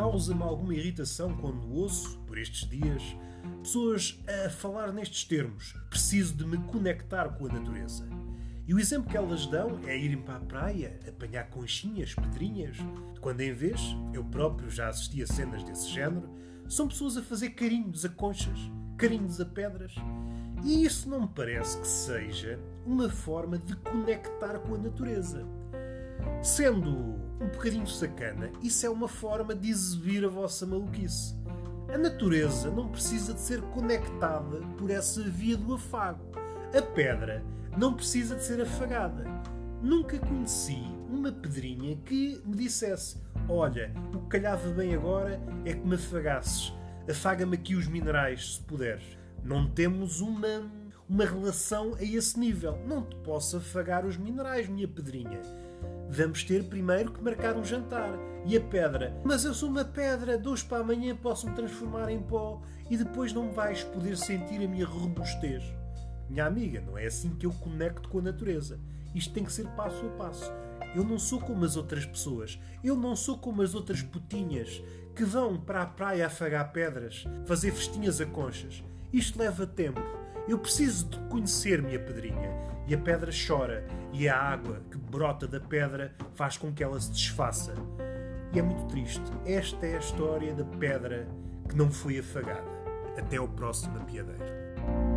causa-me alguma irritação quando ouço, por estes dias, pessoas a falar nestes termos. Preciso de me conectar com a natureza. E o exemplo que elas dão é irem para a praia, apanhar conchinhas, pedrinhas, quando em vez, eu próprio já assisti a cenas desse género, são pessoas a fazer carinhos a conchas, carinhos a pedras. E isso não me parece que seja uma forma de conectar com a natureza. Sendo um bocadinho sacana, isso é uma forma de exibir a vossa maluquice. A natureza não precisa de ser conectada por essa via do afago. A pedra não precisa de ser afagada. Nunca conheci uma pedrinha que me dissesse: Olha, o que calhava bem agora é que me afagasses. Afaga-me aqui os minerais, se puderes. Não temos uma, uma relação a esse nível. Não te posso afagar os minerais, minha pedrinha. Vamos ter primeiro que marcar um jantar. E a pedra? Mas eu sou uma pedra, de hoje para amanhã posso me transformar em pó e depois não vais poder sentir a minha robustez. Minha amiga, não é assim que eu conecto com a natureza. Isto tem que ser passo a passo. Eu não sou como as outras pessoas. Eu não sou como as outras putinhas que vão para a praia afagar pedras, fazer festinhas a conchas. Isto leva tempo. Eu preciso de conhecer minha pedrinha. E a pedra chora, e a água que brota da pedra faz com que ela se desfaça. E é muito triste. Esta é a história da pedra que não foi afagada. Até o próximo apiadeiro.